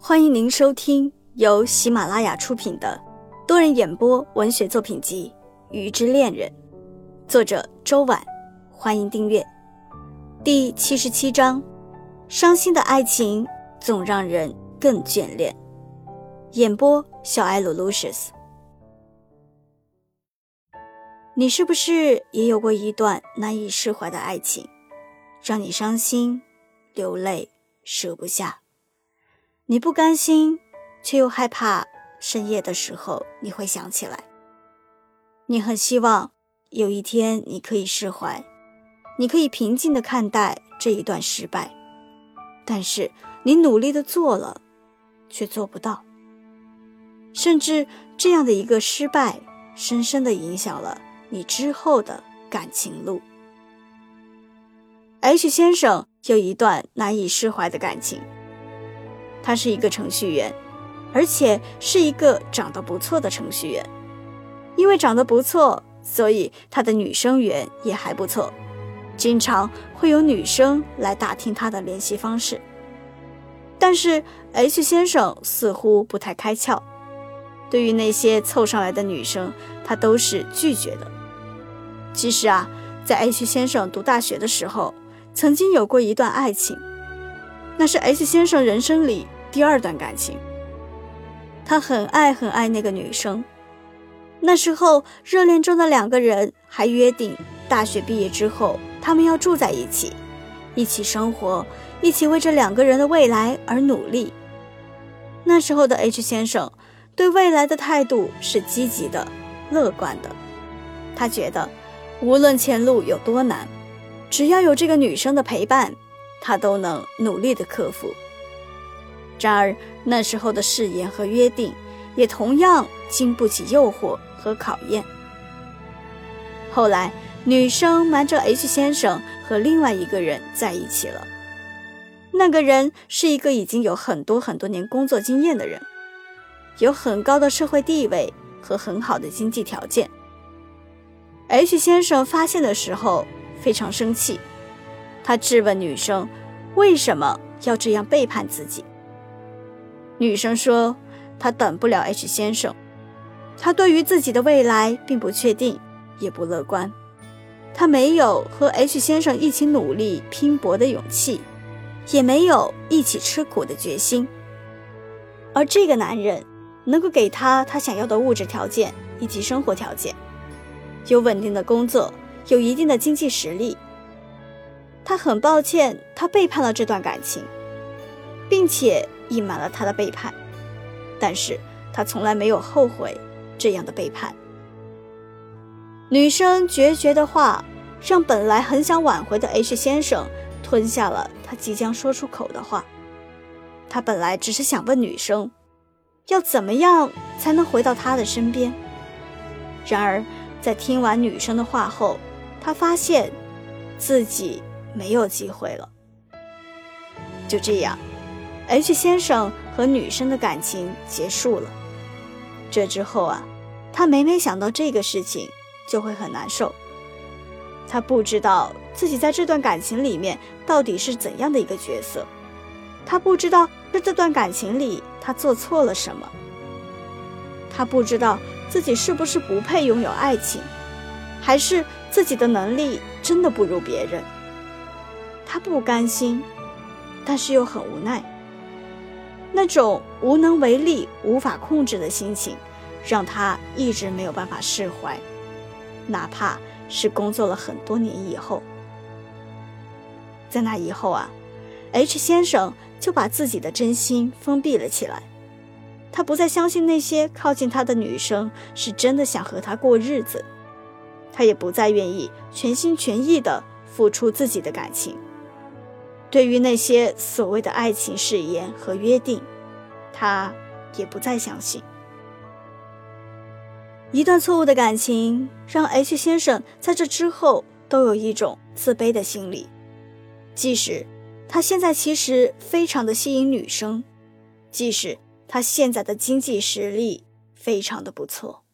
欢迎您收听由喜马拉雅出品的多人演播文学作品集《鱼之恋人》，作者周婉。欢迎订阅。第七十七章：伤心的爱情总让人更眷恋。演播：小艾鲁 Lucius。你是不是也有过一段难以释怀的爱情，让你伤心、流泪、舍不下？你不甘心，却又害怕深夜的时候你会想起来。你很希望有一天你可以释怀，你可以平静的看待这一段失败，但是你努力的做了，却做不到。甚至这样的一个失败，深深的影响了你之后的感情路。H 先生有一段难以释怀的感情。他是一个程序员，而且是一个长得不错的程序员。因为长得不错，所以他的女生缘也还不错，经常会有女生来打听他的联系方式。但是 H 先生似乎不太开窍，对于那些凑上来的女生，他都是拒绝的。其实啊，在 H 先生读大学的时候，曾经有过一段爱情，那是 H 先生人生里。第二段感情，他很爱很爱那个女生。那时候热恋中的两个人还约定，大学毕业之后他们要住在一起，一起生活，一起为这两个人的未来而努力。那时候的 H 先生对未来的态度是积极的、乐观的。他觉得，无论前路有多难，只要有这个女生的陪伴，他都能努力的克服。然而那时候的誓言和约定，也同样经不起诱惑和考验。后来，女生瞒着 H 先生和另外一个人在一起了。那个人是一个已经有很多很多年工作经验的人，有很高的社会地位和很好的经济条件。H 先生发现的时候非常生气，他质问女生为什么要这样背叛自己。女生说：“她等不了 H 先生，她对于自己的未来并不确定，也不乐观。她没有和 H 先生一起努力拼搏的勇气，也没有一起吃苦的决心。而这个男人能够给她她想要的物质条件以及生活条件，有稳定的工作，有一定的经济实力。他很抱歉，他背叛了这段感情，并且。”隐瞒了他的背叛，但是他从来没有后悔这样的背叛。女生决绝的话，让本来很想挽回的 H 先生吞下了他即将说出口的话。他本来只是想问女生，要怎么样才能回到他的身边。然而，在听完女生的话后，他发现自己没有机会了。就这样。H 先生和女生的感情结束了。这之后啊，他每每想到这个事情，就会很难受。他不知道自己在这段感情里面到底是怎样的一个角色，他不知道在这段感情里他做错了什么，他不知道自己是不是不配拥有爱情，还是自己的能力真的不如别人。他不甘心，但是又很无奈。那种无能为力、无法控制的心情，让他一直没有办法释怀，哪怕是工作了很多年以后。在那以后啊，H 先生就把自己的真心封闭了起来，他不再相信那些靠近他的女生是真的想和他过日子，他也不再愿意全心全意的付出自己的感情。对于那些所谓的爱情誓言和约定，他也不再相信。一段错误的感情让 H 先生在这之后都有一种自卑的心理，即使他现在其实非常的吸引女生，即使他现在的经济实力非常的不错。